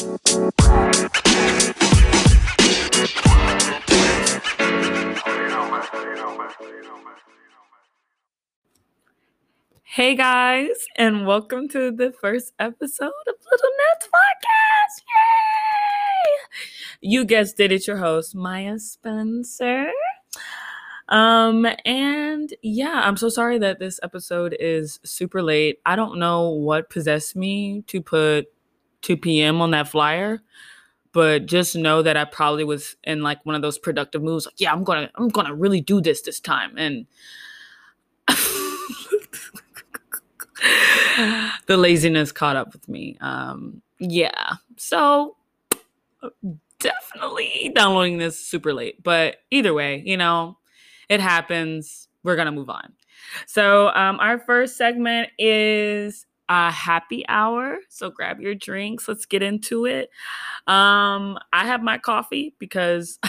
Hey guys, and welcome to the first episode of Little Nets Podcast. Yay! You guessed it, it's your host, Maya Spencer. Um, and yeah, I'm so sorry that this episode is super late. I don't know what possessed me to put 2 p.m. on that flyer, but just know that I probably was in like one of those productive moves, like, yeah, I'm gonna, I'm gonna really do this this time. And the laziness caught up with me. Um, yeah. So definitely downloading this super late. But either way, you know, it happens. We're gonna move on. So um, our first segment is a happy hour. So grab your drinks. Let's get into it. Um, I have my coffee because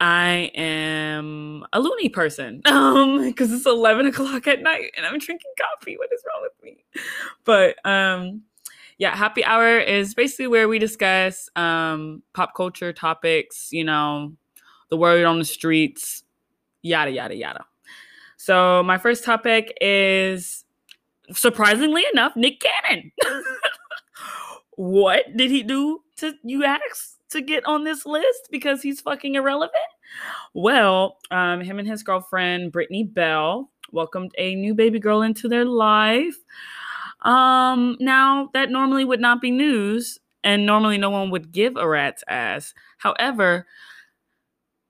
I am a loony person. Um, because it's 11 o'clock at night and I'm drinking coffee. What is wrong with me? But um, yeah, happy hour is basically where we discuss um pop culture topics, you know, the word on the streets, yada yada yada. So my first topic is surprisingly enough, Nick Cannon. what did he do to you ask? to get on this list because he's fucking irrelevant? Well, um, him and his girlfriend, Brittany Bell, welcomed a new baby girl into their life. Um, now, that normally would not be news, and normally no one would give a rat's ass. However,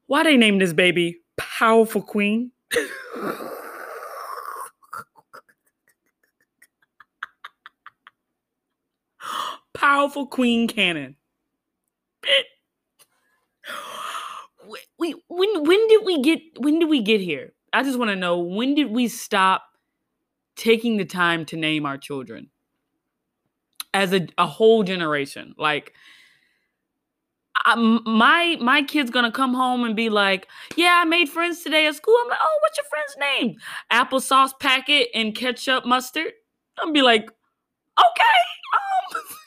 why they named this baby Powerful Queen? Powerful Queen Cannon. we when when did we get when did we get here? I just want to know when did we stop taking the time to name our children as a, a whole generation? Like I, my my kid's gonna come home and be like, "Yeah, I made friends today at school." I'm like, "Oh, what's your friend's name?" Applesauce packet and ketchup mustard. I'm be like, "Okay." Um,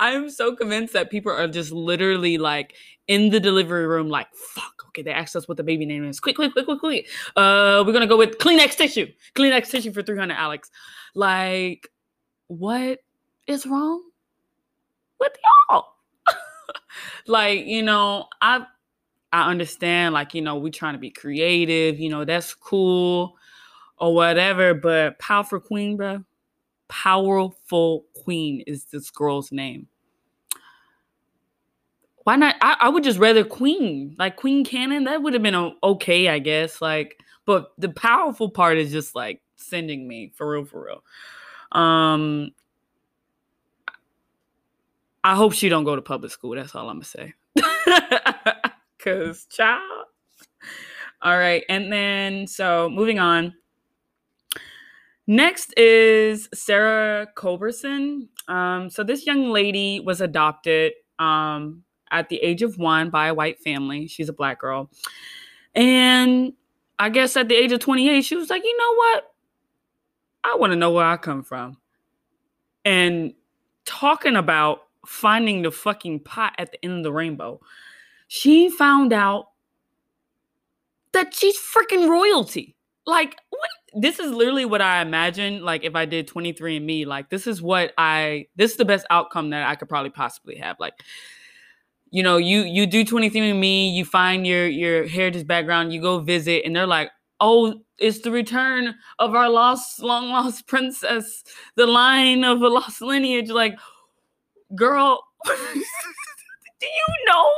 I'm so convinced that people are just literally like in the delivery room, like, fuck, okay, they asked us what the baby name is. Quick, quick, quick, quick, quick. Uh, we're gonna go with Kleenex tissue. Kleenex tissue for 300, Alex. Like, what is wrong with y'all? like, you know, I I understand, like, you know, we're trying to be creative, you know, that's cool or whatever, but powerful queen, bro. Powerful queen is this girl's name why not? I, I would just rather Queen, like Queen Cannon. That would have been okay, I guess. Like, but the powerful part is just like sending me for real, for real. Um, I hope she don't go to public school. That's all I'm gonna say. Cause child. All right, and then so moving on. Next is Sarah Culberson. Um, so this young lady was adopted um, at the age of one by a white family. She's a black girl. And I guess at the age of 28, she was like, you know what? I want to know where I come from. And talking about finding the fucking pot at the end of the rainbow, she found out that she's freaking royalty. Like, what? This is literally what I imagine. Like, if I did 23andMe, like, this is what I, this is the best outcome that I could probably possibly have. Like, you know, you you do 23andMe, you find your your heritage background, you go visit, and they're like, oh, it's the return of our lost, long lost princess, the line of a lost lineage. Like, girl, do you know?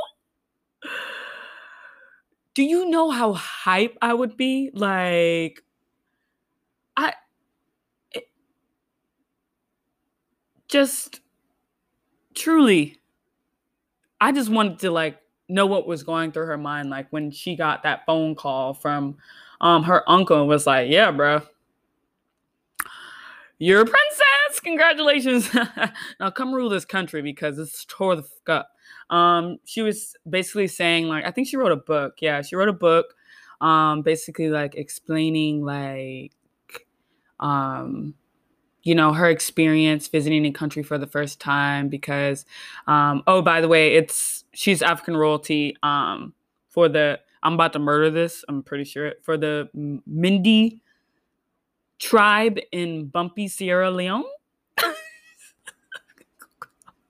Do you know how hype I would be? Like, I it, just truly I just wanted to like know what was going through her mind like when she got that phone call from um her uncle and was like, "Yeah, bro. You're a princess. Congratulations. now come rule this country because it's tore the fuck up." Um she was basically saying like I think she wrote a book. Yeah, she wrote a book um basically like explaining like um you know her experience visiting a country for the first time because um oh by the way it's she's african royalty um for the i'm about to murder this i'm pretty sure it for the mindi tribe in bumpy sierra leone?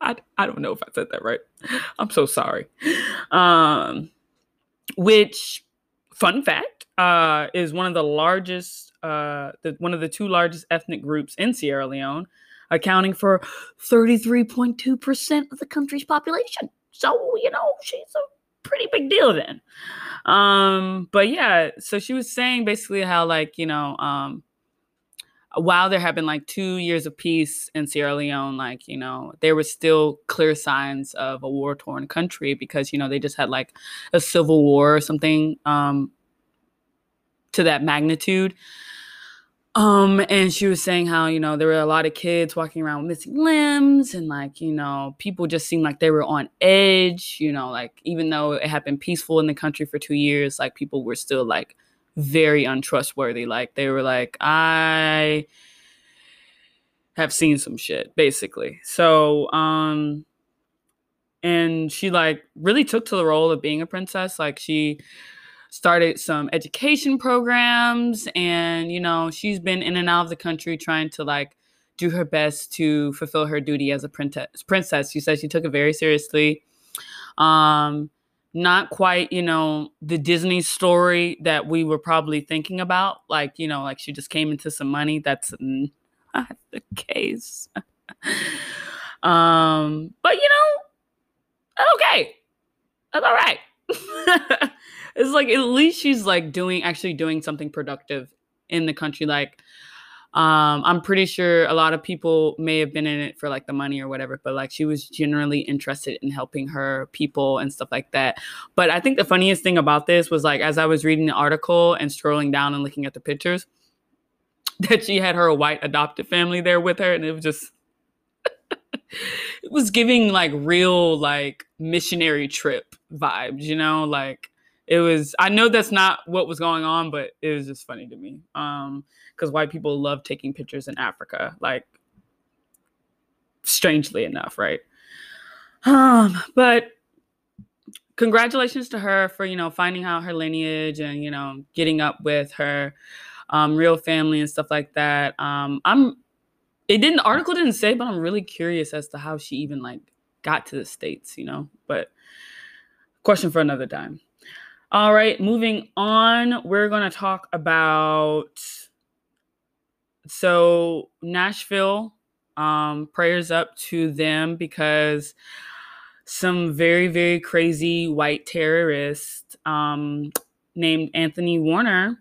I, I don't know if i said that right. I'm so sorry. Um which fun fact uh is one of the largest uh, the, one of the two largest ethnic groups in Sierra Leone, accounting for 33.2% of the country's population. So, you know, she's a pretty big deal then. Um, but yeah, so she was saying basically how, like, you know, um, while there have been like two years of peace in Sierra Leone, like, you know, there was still clear signs of a war torn country because, you know, they just had like a civil war or something um, to that magnitude. Um, and she was saying how, you know, there were a lot of kids walking around with missing limbs and like, you know, people just seemed like they were on edge, you know, like even though it had been peaceful in the country for two years, like people were still like very untrustworthy. Like they were like, I have seen some shit, basically. So, um, and she like really took to the role of being a princess. Like she started some education programs and you know she's been in and out of the country trying to like do her best to fulfill her duty as a princess princess. She said she took it very seriously. Um not quite you know the disney story that we were probably thinking about like you know like she just came into some money. That's not the case. Um but you know okay. That's all right it's like at least she's like doing actually doing something productive in the country like um i'm pretty sure a lot of people may have been in it for like the money or whatever but like she was generally interested in helping her people and stuff like that. But i think the funniest thing about this was like as i was reading the article and scrolling down and looking at the pictures that she had her white adopted family there with her and it was just it was giving like real like missionary trip vibes you know? Like it was i know that's not what was going on but it was just funny to me um because white people love taking pictures in africa like strangely enough right? Um but congratulations to her for you know finding out her lineage and you know getting up with her um, real family and stuff like that. Um i'm it didn't the article didn't say but i'm really curious as to how she even like got to the states you know? But question for another time all right, moving on, we're going to talk about so Nashville. Um, prayers up to them because some very very crazy white terrorist um, named Anthony Warner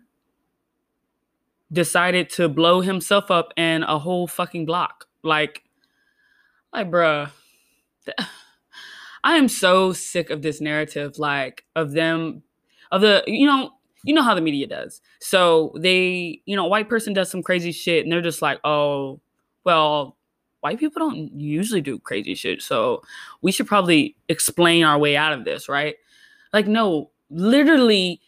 decided to blow himself up in a whole fucking block. Like, like, bruh. I am so sick of this narrative, like, of them of the you know you know how the media does. So they, you know, white person does some crazy shit and they're just like, "Oh, well, white people don't usually do crazy shit. So we should probably explain our way out of this, right?" Like no, literally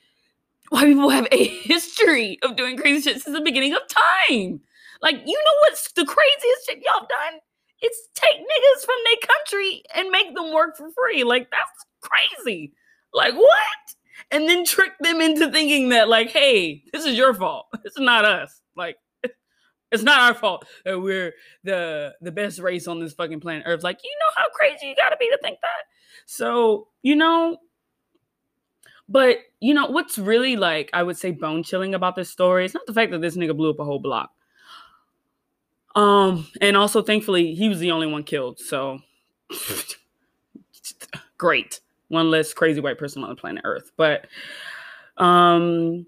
white people have a history of doing crazy shit since the beginning of time. Like, you know what's the craziest shit y'all done? It's take niggas from their country and make them work for free. Like, that's crazy. Like, what? And then trick them into thinking that like, hey, this is your fault. It's not us. Like, it's not our fault that we're the the best race on this fucking planet Earth. Like, you know how crazy you gotta be to think that. So, you know, but you know what's really like I would say bone chilling about this story? It's not the fact that this nigga blew up a whole block. Um, and also thankfully he was the only one killed. So great one less crazy white person on the planet Earth. But um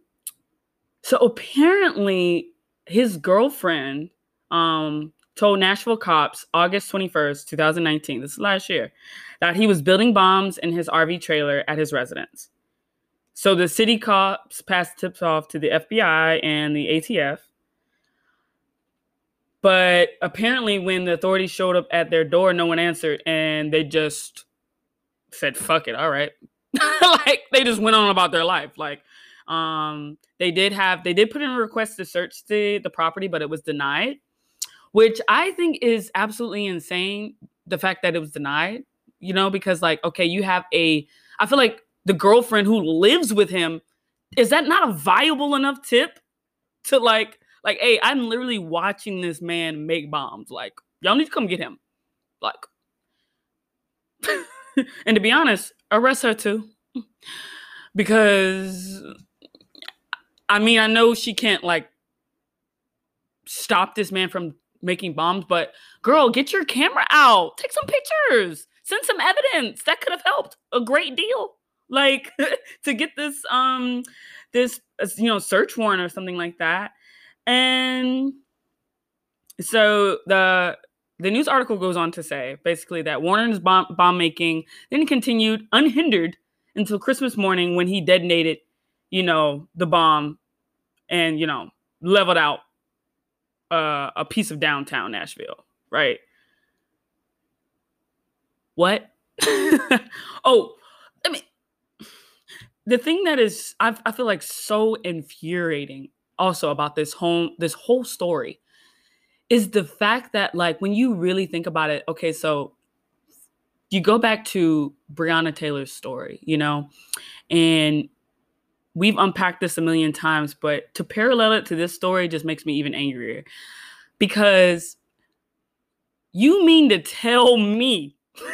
so apparently his girlfriend um told Nashville cops August 21st, 2019, this is last year, that he was building bombs in his RV trailer at his residence. So the city cops passed tips off to the FBI and the ATF. But apparently, when the authorities showed up at their door, no one answered, and they just said fuck it all right like they just went on about their life like um they did have they did put in a request to search the the property but it was denied which I think is absolutely insane. The fact that it was denied, you know, because like, okay, you have a, I feel like the girlfriend who lives with him, is that not a viable enough tip to like, like, hey, I'm literally watching this man make bombs. Like, y'all need to come get him. Like, and to be honest, arrest her too. Because I mean, I know she can't like stop this man from making bombs, but girl, get your camera out. Take some pictures. Send some evidence. That could have helped a great deal. Like to get this um this you know search warrant or something like that. And so the the news article goes on to say basically that Warner's bomb, bomb making then continued unhindered until Christmas morning when he detonated, you know, the bomb and, you know, leveled out uh, a piece of downtown Nashville, right? What? oh, I mean, the thing that is, I, I feel like so infuriating also about this whole this whole story is the fact that like when you really think about it okay so you go back to breonna taylor's story you know and we've unpacked this a million times but to parallel it to this story just makes me even angrier because you mean to tell me okay.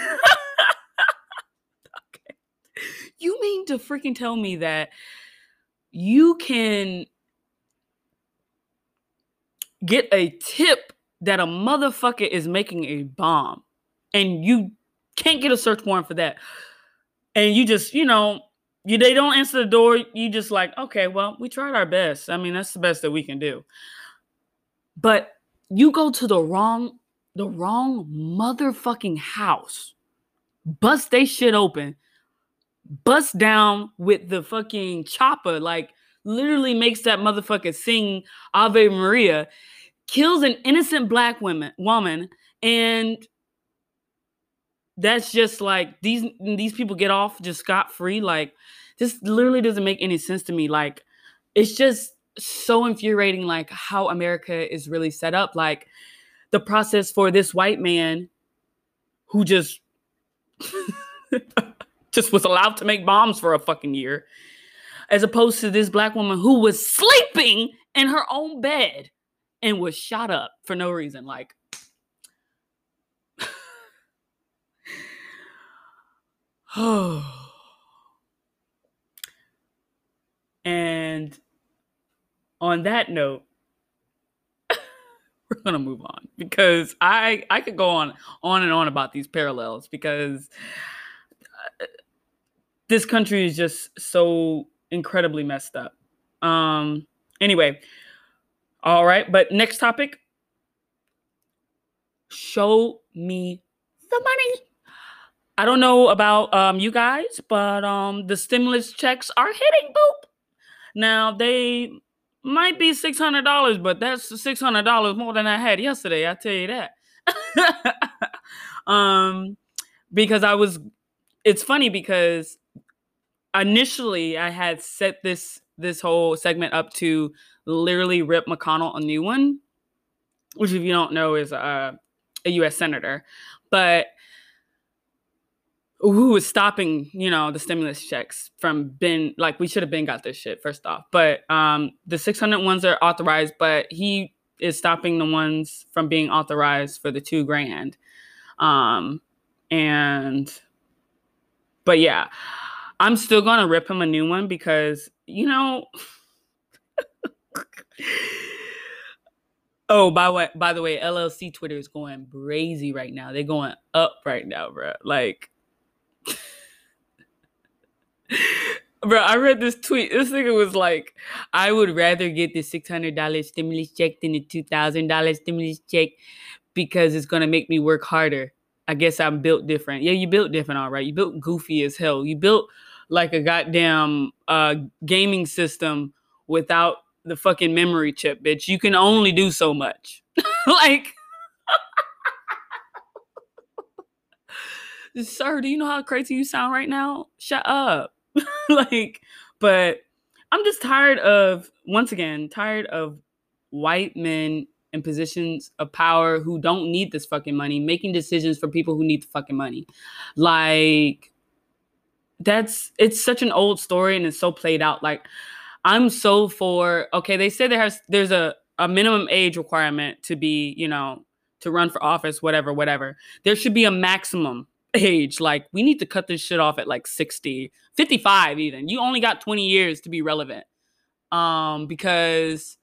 you mean to freaking tell me that you can get a tip that a motherfucker is making a bomb and you can't get a search warrant for that. And you just, you know, you they don't answer the door, you just like, okay, well, we tried our best. I mean, that's the best that we can do. But you go to the wrong the wrong motherfucking house. Bust they shit open. Bust down with the fucking chopper like literally makes that motherfucker sing Ave Maria kills an innocent black woman woman and that's just like these these people get off just scot free like this literally doesn't make any sense to me like it's just so infuriating like how america is really set up like the process for this white man who just just was allowed to make bombs for a fucking year as opposed to this black woman who was sleeping in her own bed and was shot up for no reason. Like, oh. and on that note, we're gonna move on because I I could go on on and on about these parallels because uh, this country is just so incredibly messed up. Um. Anyway, all right, but next topic. Show me the money. I don't know about um, you guys, but um, the stimulus checks are hitting. Boop. Now they might be six hundred dollars, but that's six hundred dollars more than I had yesterday. I tell you that. um, because I was. It's funny because initially I had set this this whole segment up to literally rip McConnell a new one, which, if you don't know, is a, a U.S. senator, but who was stopping, you know, the stimulus checks from being like we should have been got this shit first off. But um, the 600 ones are authorized, but he is stopping the ones from being authorized for the two grand. Um, and but yeah, I'm still gonna rip him a new one because you know. oh, by way, by the way, LLC Twitter is going crazy right now. They're going up right now, bro. Like, bro, I read this tweet. This nigga was like, "I would rather get the six hundred dollars stimulus check than the two thousand dollars stimulus check because it's gonna make me work harder." I guess I'm built different. Yeah, you built different, all right. You built goofy as hell. You built like a goddamn uh, gaming system without the fucking memory chip, bitch. You can only do so much. like, sir, do you know how crazy you sound right now? Shut up. like, but I'm just tired of, once again, tired of white men in positions of power who don't need this fucking money making decisions for people who need the fucking money. Like that's it's such an old story and it's so played out. Like I'm so for okay, they say there has there's a a minimum age requirement to be, you know, to run for office, whatever, whatever. There should be a maximum age. Like, we need to cut this shit off at like 60, 55 even. You only got 20 years to be relevant. Um, because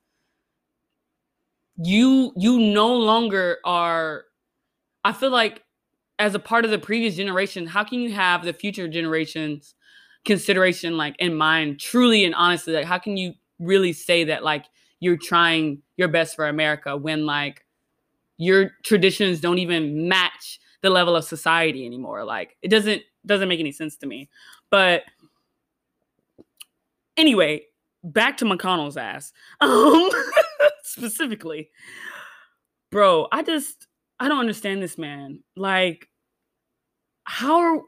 you you no longer are I feel like as a part of the previous generation, how can you have the future generations consideration like in mind truly and honestly? Like how can you really say that like you're trying your best for America when like your traditions don't even match the level of society anymore. Like it doesn't doesn't make any sense to me. But anyway, back to McConnell's ass. Um specifically. Bro, I just I don't understand this man. Like how are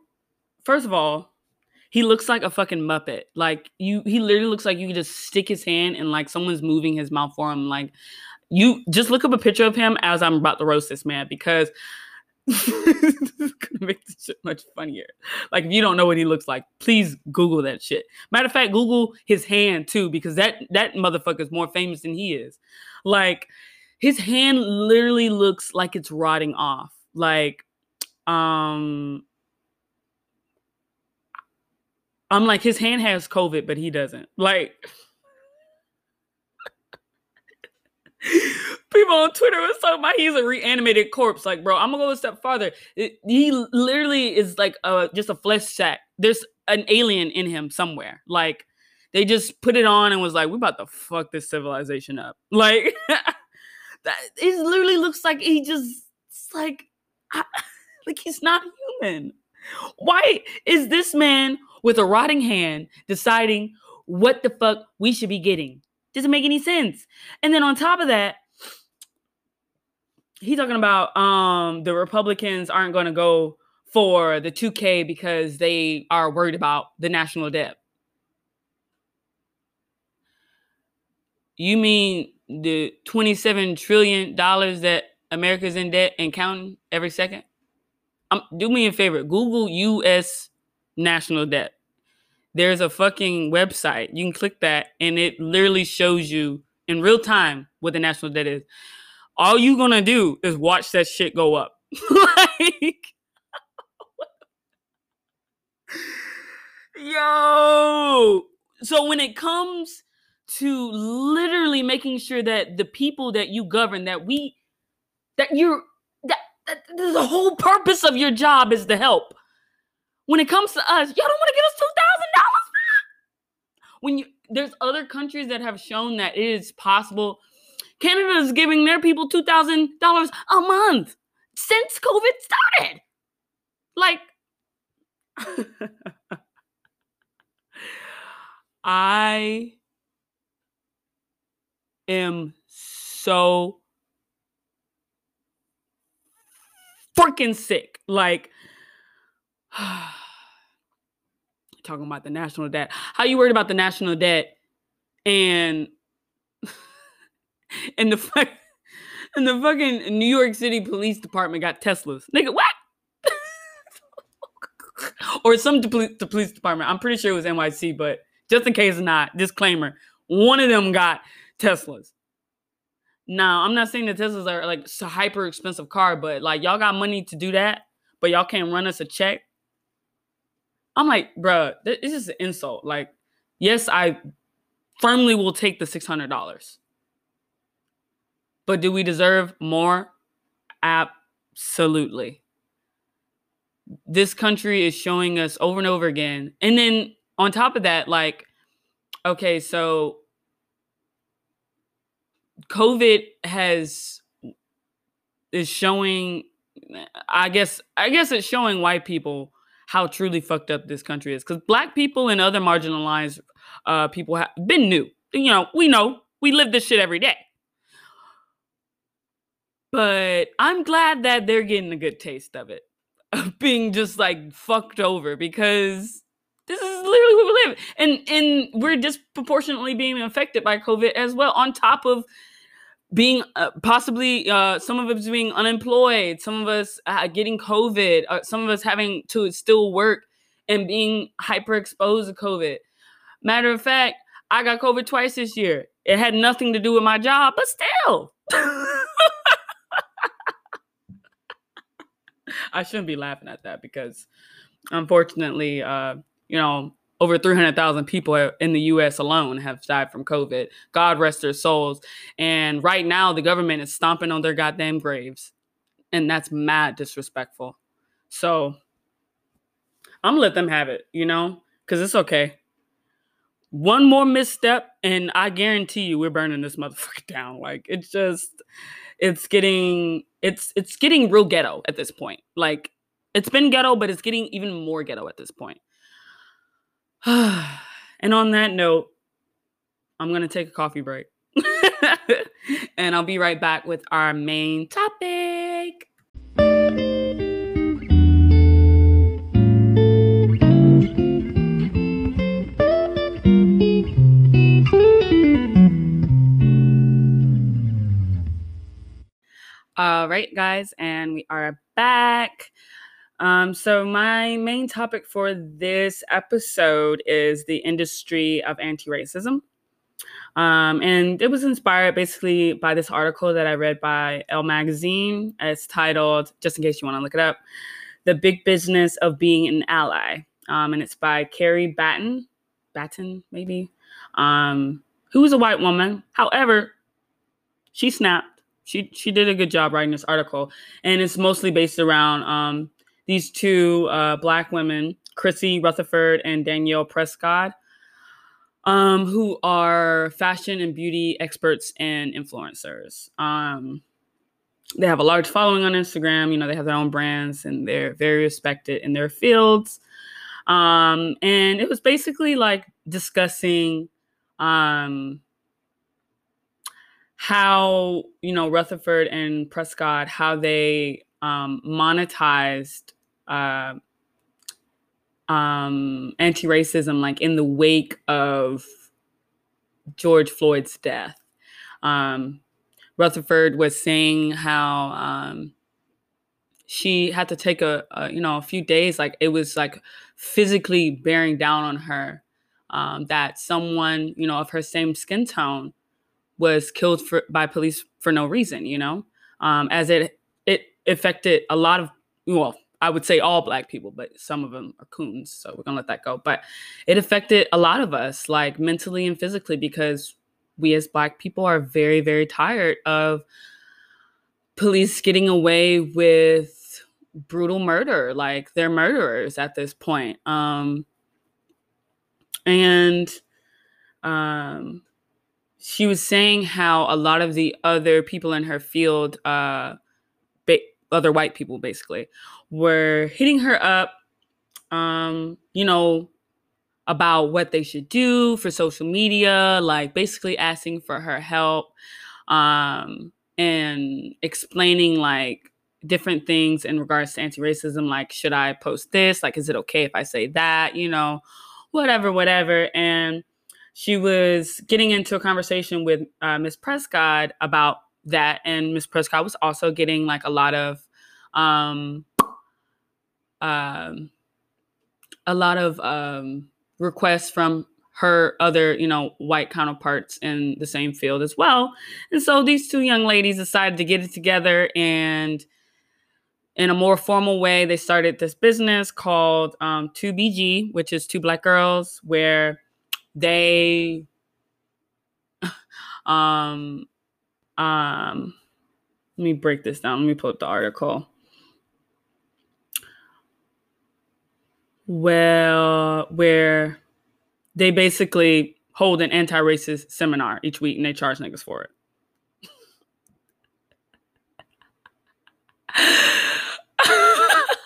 first of all, he looks like a fucking muppet. Like you he literally looks like you could just stick his hand and like someone's moving his mouth for him. Like you just look up a picture of him as I'm about to roast this man because this is gonna make this shit much funnier. Like if you don't know what he looks like, please Google that shit. Matter of fact, Google his hand too, because that that motherfucker is more famous than he is. Like his hand literally looks like it's rotting off. Like, um I'm like, his hand has COVID, but he doesn't. Like people on Twitter was talking about he's a reanimated corpse. Like, bro, I'm gonna go a step farther. It, he literally is like a just a flesh sack. There's an alien in him somewhere. Like, they just put it on and was like, "We about to fuck this civilization up." Like, that it literally looks like he just like, I, like he's not human. Why is this man with a rotting hand deciding what the fuck we should be getting? Doesn't make any sense. And then on top of that, he's talking about um the Republicans aren't going to go for the 2K because they are worried about the national debt. You mean the 27 trillion dollars that America's in debt and counting every second? Um, do me a favor, Google US national debt there's a fucking website. You can click that and it literally shows you in real time what the national debt is. All you gonna do is watch that shit go up. like Yo. So when it comes to literally making sure that the people that you govern that we that you're that, that the whole purpose of your job is to help when it comes to us, y'all don't want to give us two thousand dollars When you there's other countries that have shown that it is possible. Canada is giving their people two thousand dollars a month since COVID started. Like, I am so freaking sick. Like, talking about the national debt. How you worried about the national debt and and the fuck and the fucking New York City Police Department got Teslas. Nigga, what? or some the police department. I'm pretty sure it was NYC, but just in case not, disclaimer: one of them got Teslas. Now, I'm not saying that Teslas are like a hyper expensive car, but like y'all got money to do that, but y'all can't run us a check I'm like, bruh, this is an insult. Like, yes, I firmly will take the $600. But do we deserve more? Absolutely. This country is showing us over and over again. And then on top of that, like, okay, so COVID has is showing I guess I guess it's showing white people how truly fucked up this country is. Because black people and other marginalized uh, people have been new. You know, we know we live this shit every day. But I'm glad that they're getting a good taste of it, of being just like fucked over because this is literally what we live, and and we're disproportionately being affected by COVID as well. On top of being uh, possibly uh, some of us being unemployed, some of us uh, getting COVID, uh, some of us having to still work and being hyper exposed to COVID. Matter of fact, I got COVID twice this year. It had nothing to do with my job, but still. I shouldn't be laughing at that because unfortunately, uh, you know, over 300,000 people in the US alone have died from COVID. God rest their souls. And right now, the government is stomping on their goddamn graves. And that's mad disrespectful. So I'm gonna let them have it, you know, because it's okay. One more misstep, and I guarantee you we're burning this motherfucker down. Like it's just it's getting it's it's getting real ghetto at this point. Like it's been ghetto, but it's getting even more ghetto at this point. and on that note, I'm to take a coffee break. and I'll be right back with our main topic. All right, guys, and we are back. Um, so, my main topic for this episode is the industry of anti racism. Um, and it was inspired basically by this article that I read by Elle Magazine. It's titled, just in case you want to look it up, The Big Business of Being an Ally. Um, and it's by Carrie Battan, Battan, maybe, um, who's a white woman. However, she snapped. She, she did a good job writing this article. And it's mostly based around um, these two uh, black women, Chrissy Rutherford and Danielle Prescott, um, who are fashion and beauty experts and influencers. Um, they have a large following on Instagram. You know, they have their own brands and they're very respected in their fields. Um, and it was basically like discussing um, how, you know, Rutherford and Prescott, how they um, monetized uh, um, anti-racism like in the wake of George Floyd's death. Um, Rutherford was saying how um, she had to take a, a, you know a few days like it was like physically bearing down on her um, that someone you know of her same skin tone was killed for, by police for no reason you know um, as it it affected a lot of well I would say all black people, but some of them are coons, so we're gonna let that go. But it affected a lot of us, like mentally and physically, because we as black people are very, very tired of police getting away with brutal murder. Like they're murderers at this point. Um, and um, she was saying how a lot of the other people in her field uh, other white people basically were hitting her up um you know about what they should do for social media like basically asking for her help um and explaining like different things in regards to anti-racism like should i post this? Like is it okay if i say that? You know whatever whatever. And she was getting into a conversation with uh, miss prescott about that and miss prescott was also getting like a lot of um um a lot of um requests from her other you know white counterparts in the same field as well. And so these two young ladies decided to get it together and in a more formal way they started this business called um, 2bg which is two black girls where they um um let me break this down. Let me pull up the article. Well, where they basically hold an anti-racist seminar each week and they charge niggas for it.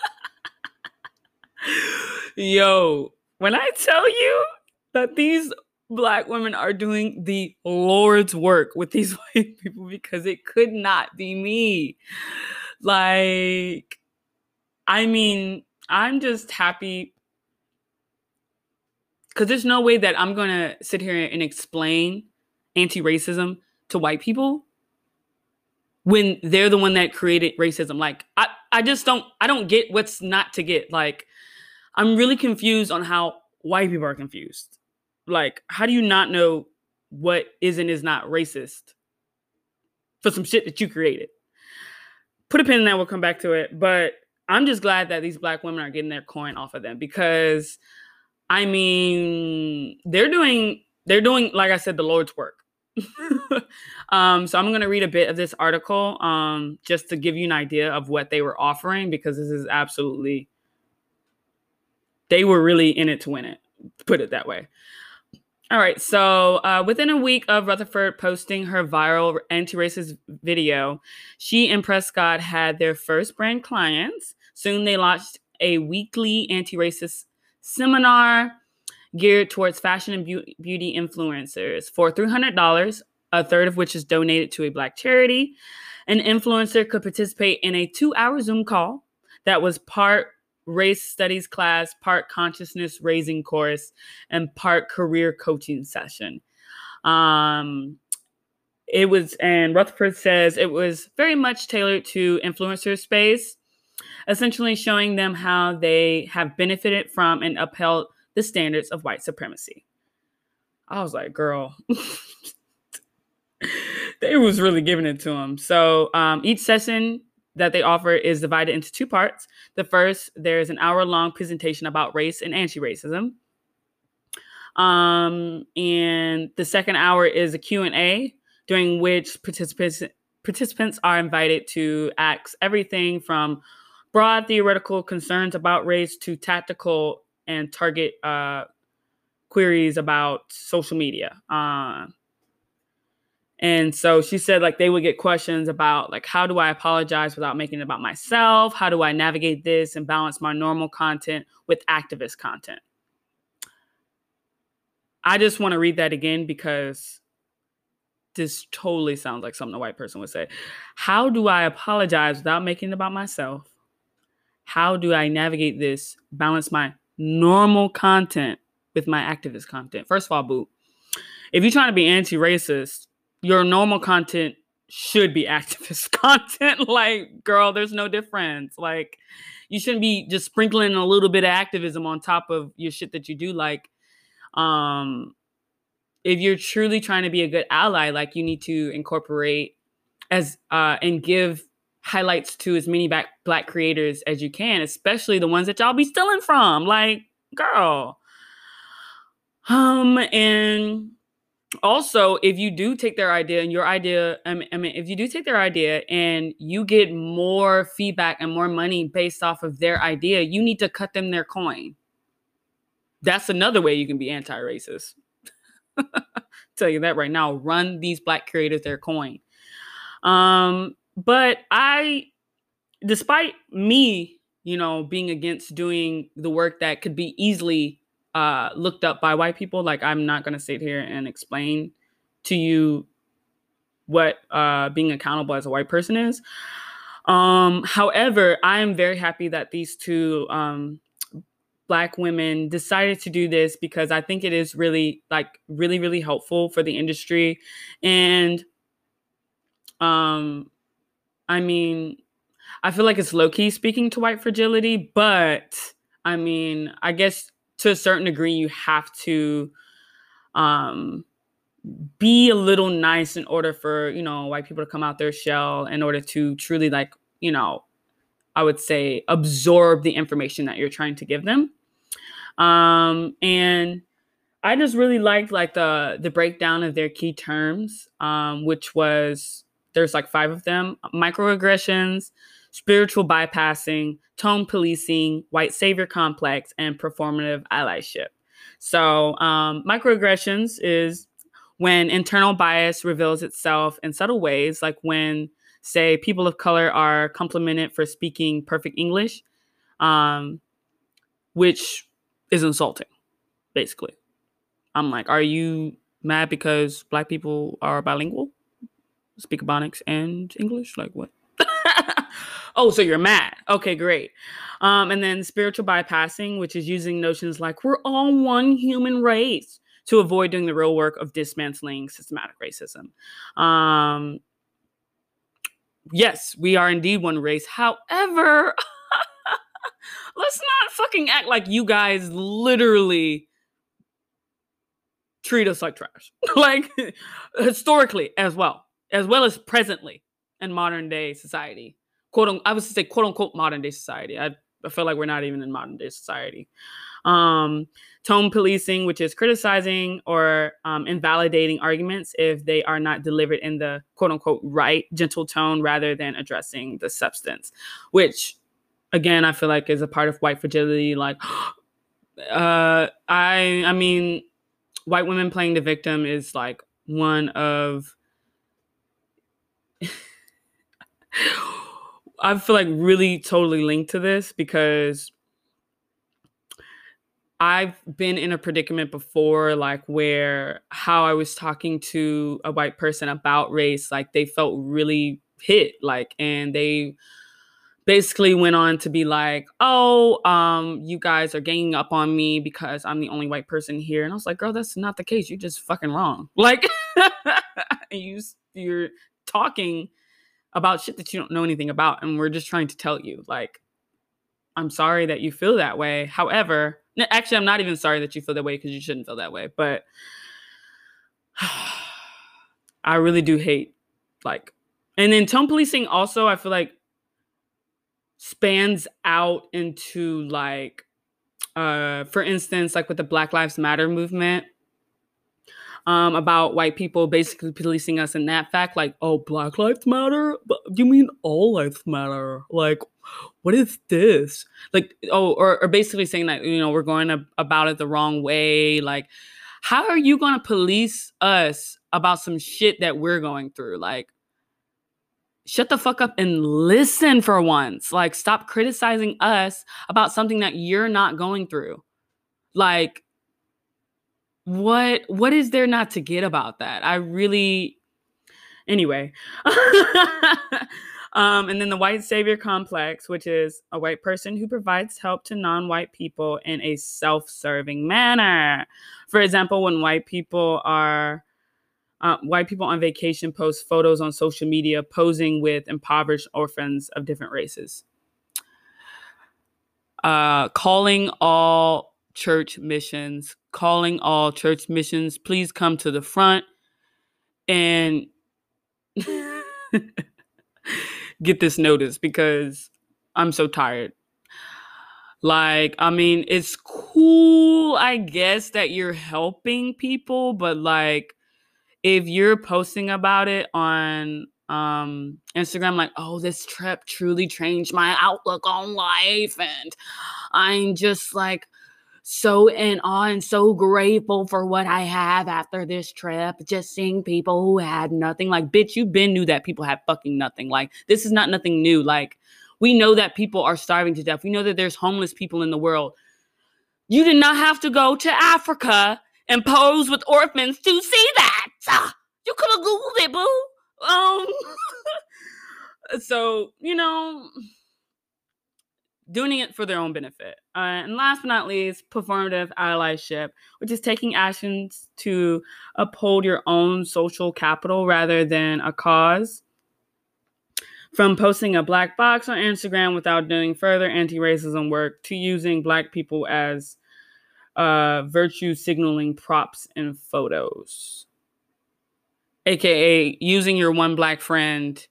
Yo, when I tell you that these black women are doing the Lord's work with these white people because it could not be me. Like, I mean, I'm just happy because there's no way that I'm going to sit here and explain anti racism to white people when they're the one that created racism. Like I, I just don't I don't get what's not to get. Like I'm really confused on how white people are confused. Like, how do you not know what is and is not racist for some shit that you created? Put a pin in that, we'll come back to it. But I'm just glad that these black women are getting their coin off of them because I mean, they're doing they're doing, like I said, the Lord's work. um, so I'm going to read a bit of this article um, just to give you an idea of what they were offering because this is absolutely, they were really in it to win it, put it that way. All right, so uh, within a week of Rutherford posting her viral anti racist video, she and Prescott had their first brand clients. Soon they launched a weekly anti racist seminar geared towards fashion and beauty influencers for $300, a third of which is donated to a Black charity. An influencer could participate in a two hour Zoom call that was part race studies class, part consciousness raising course, and part career coaching session. Um, it was, and Rutherford says it was very much tailored to influencer space, essentially showing them how they have benefited from and upheld the standards of white supremacy. I was like, girl, they was really giving it to him. So um, each session that they offer is divided into two parts. The first, there's an hour long presentation about race and anti-racism. Um, and the second hour is a Q&A during which participants participants are invited to ask everything from broad theoretical concerns about race to tactical and target uh, queries about social media. Uh, and so she said, like, they would get questions about, like, how do I apologize without making it about myself? How do I navigate this and balance my normal content with activist content? I just want to read that again because this totally sounds like something a white person would say. How do I apologize without making it about myself? How do I navigate this, balance my normal content with my activist content. First of all, boo, if you're trying to be anti-racist, your normal content should be activist content. like, girl, there's no difference. Like, you shouldn't be just sprinkling a little bit of activism on top of your shit that you do. Like, um, if you're truly trying to be a good ally, like you need to incorporate as uh and give highlights to as many black black creators as you can, especially the ones that y'all be stealing from. Like, girl. Um, and also if you do take their idea and your idea I mean, I mean if you do take their idea and you get more feedback and more money based off of their idea you need to cut them their coin. That's another way you can be anti-racist. Tell you that right now run these black creators their coin. Um but I, despite me, you know, being against doing the work that could be easily uh, looked up by white people, like I'm not going to sit here and explain to you what uh, being accountable as a white person is. Um, however, I am very happy that these two um, black women decided to do this because I think it is really like really really helpful for the industry and um I mean, I feel like it's low key speaking to white fragility, but I mean, I guess to a certain degree, you have to um, be a little nice in order for you know white people to come out their shell in order to truly like you know i would say absorb the information that you're trying to give them. Um and i just really liked like the the breakdown of their key terms um which was there's like five of them microaggressions, spiritual bypassing, tone policing, white savior complex, and performative allyship. So, um, microaggressions is when internal bias reveals itself in subtle ways, like when, say, people of color are complimented for speaking perfect English, um, which is insulting, basically. I'm like, are you mad because black people are bilingual? speak Ebonics and English? Like what? oh, so you're mad. Okay, great. Um, and then spiritual bypassing, which is using notions like we're all one human race to avoid doing the real work of dismantling systematic racism. Um, yes, we are indeed one race. However, let's not fucking act like you guys literally treat us like trash. like historically as well, as well as presently in modern day society. Quote unquote, I was to say quote unquote modern day society. I, I feel like we're not even in modern day society. Um, tone policing, which is criticizing or um, invalidating arguments if they are not delivered in the quote unquote right, gentle tone rather than addressing the substance, which again, I feel like is a part of white fragility. Like, uh, I, I mean, white women playing the victim is like one of I feel like really totally linked to this because I've been in a predicament before, like where how I was talking to a white person about race, like they felt really hit, like, and they basically went on to be like, "Oh, um, you guys are ganging up on me because I'm the only white person here," and I was like, "Girl, that's not the case. You're just fucking wrong. Like, you you're talking about shit that you don't know anything about, and we're just trying to tell you, like, I'm sorry that you feel that way. However, actually, I'm not even sorry that you feel that way because you shouldn't feel that way, but." I really do hate like and then tone policing also I feel like spans out into like uh for instance like with the black lives matter movement um about white people basically policing us in that fact like oh black lives matter but you mean all lives matter like what is this like oh or, or basically saying that you know we're going about it the wrong way like how are you going to police us about some shit that we're going through like shut the fuck up and listen for once. Like, stop criticizing us about something that you're not going through. Like, what what is there not to get about that? I really anyway. um, and then the white savior complex, which is a white person who provides help to non-white people in a self-serving manner. For example, when white people are uh, white people on vacation post photos on social media posing with impoverished orphans of different races. Uh, calling all church missions, calling all church missions, please come to the front and get this notice because I'm so tired. Like, I mean, it's cool, I guess, that you're helping people, but like, if you're posting about it on um Instagram like, "Oh, this trip truly changed my outlook on life and I'm just like so in awe and so grateful for what I have after this trip. Just seeing people who had nothing. Like, bitch, you been knew that people had fucking nothing. Like, this is not nothing new. Like, we know that people are starving to death. We know that there's homeless people in the world. You did not have to go to Africa and pose with orphans to see that. Uh, you could have Googled it, boo. Um, so, you know, doing it for their own benefit. Uh, and last but not least, performative allyship, which is taking actions to uphold your own social capital rather than a cause. From posting a black box on Instagram without doing further anti racism work to using black people as uh, virtue signaling props in photos, aka using your one black friend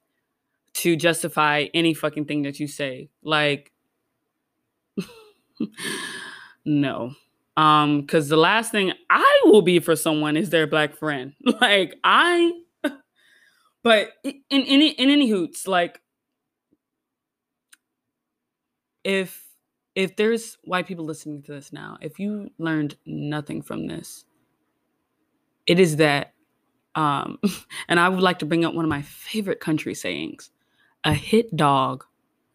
to justify any fucking thing that you say. Like, no. Um, because the last thing I will be for someone is their black friend. like I but in any in any hoots, like if if there's white people listening to this now, if you learned nothing from this, it is that, um, and I would like to bring up one of my favorite country sayings a hit dog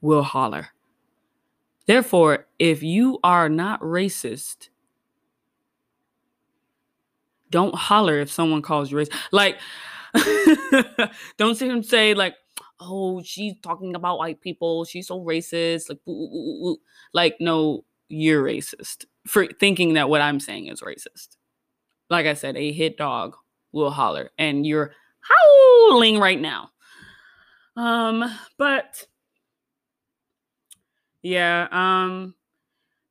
will holler. Therefore, if you are not racist, don't holler if someone calls you racist. Like, don't sit and say, like, oh, she's talking about white people. She's so racist. Like, ooh, ooh, ooh. like, no, you're racist for thinking that what I'm saying is racist. Like I said, a hit dog will holler, and you're howling right now. Um, but yeah, um,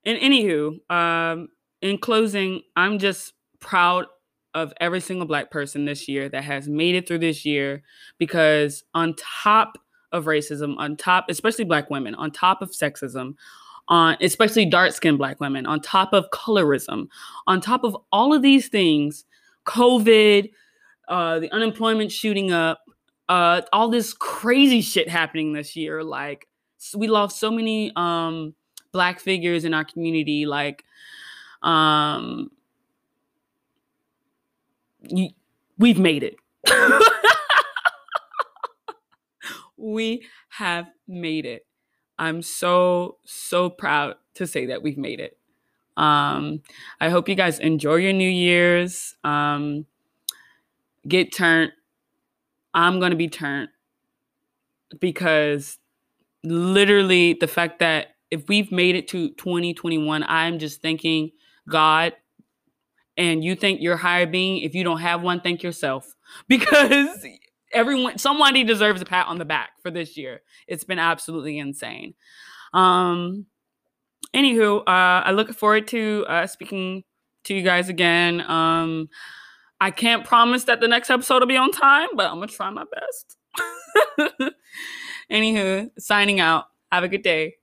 and anywho, um, in closing, I'm just proud of every single black person this year that has made it through this year because on top of racism, on top, especially black women, on top of sexism, on especially dark-skinned black women, on top of colorism, on top of all of these things, COVID, uh, the unemployment shooting up, uh, all this crazy shit happening this year. Like we lost so many um, black figures in our community. Like um, you, we've made it. we have made it. I'm so so proud to say that we've made it. Um, I hope you guys enjoy your New Year's. Um, get turned I'm to be turned because literally the fact that if we've made it to 2021, I'm just thanking God. And you think you're higher being. If you don't have one, thank yourself because everyone, somebody deserves a pat on the back for this year. It's been absolutely insane. Um, anywho, uh, I look forward to uh, speaking to you guys again. Um, I can't promise that the next episode will be on time, but I'm gonna try my best. Anywho, signing out. Have a good day.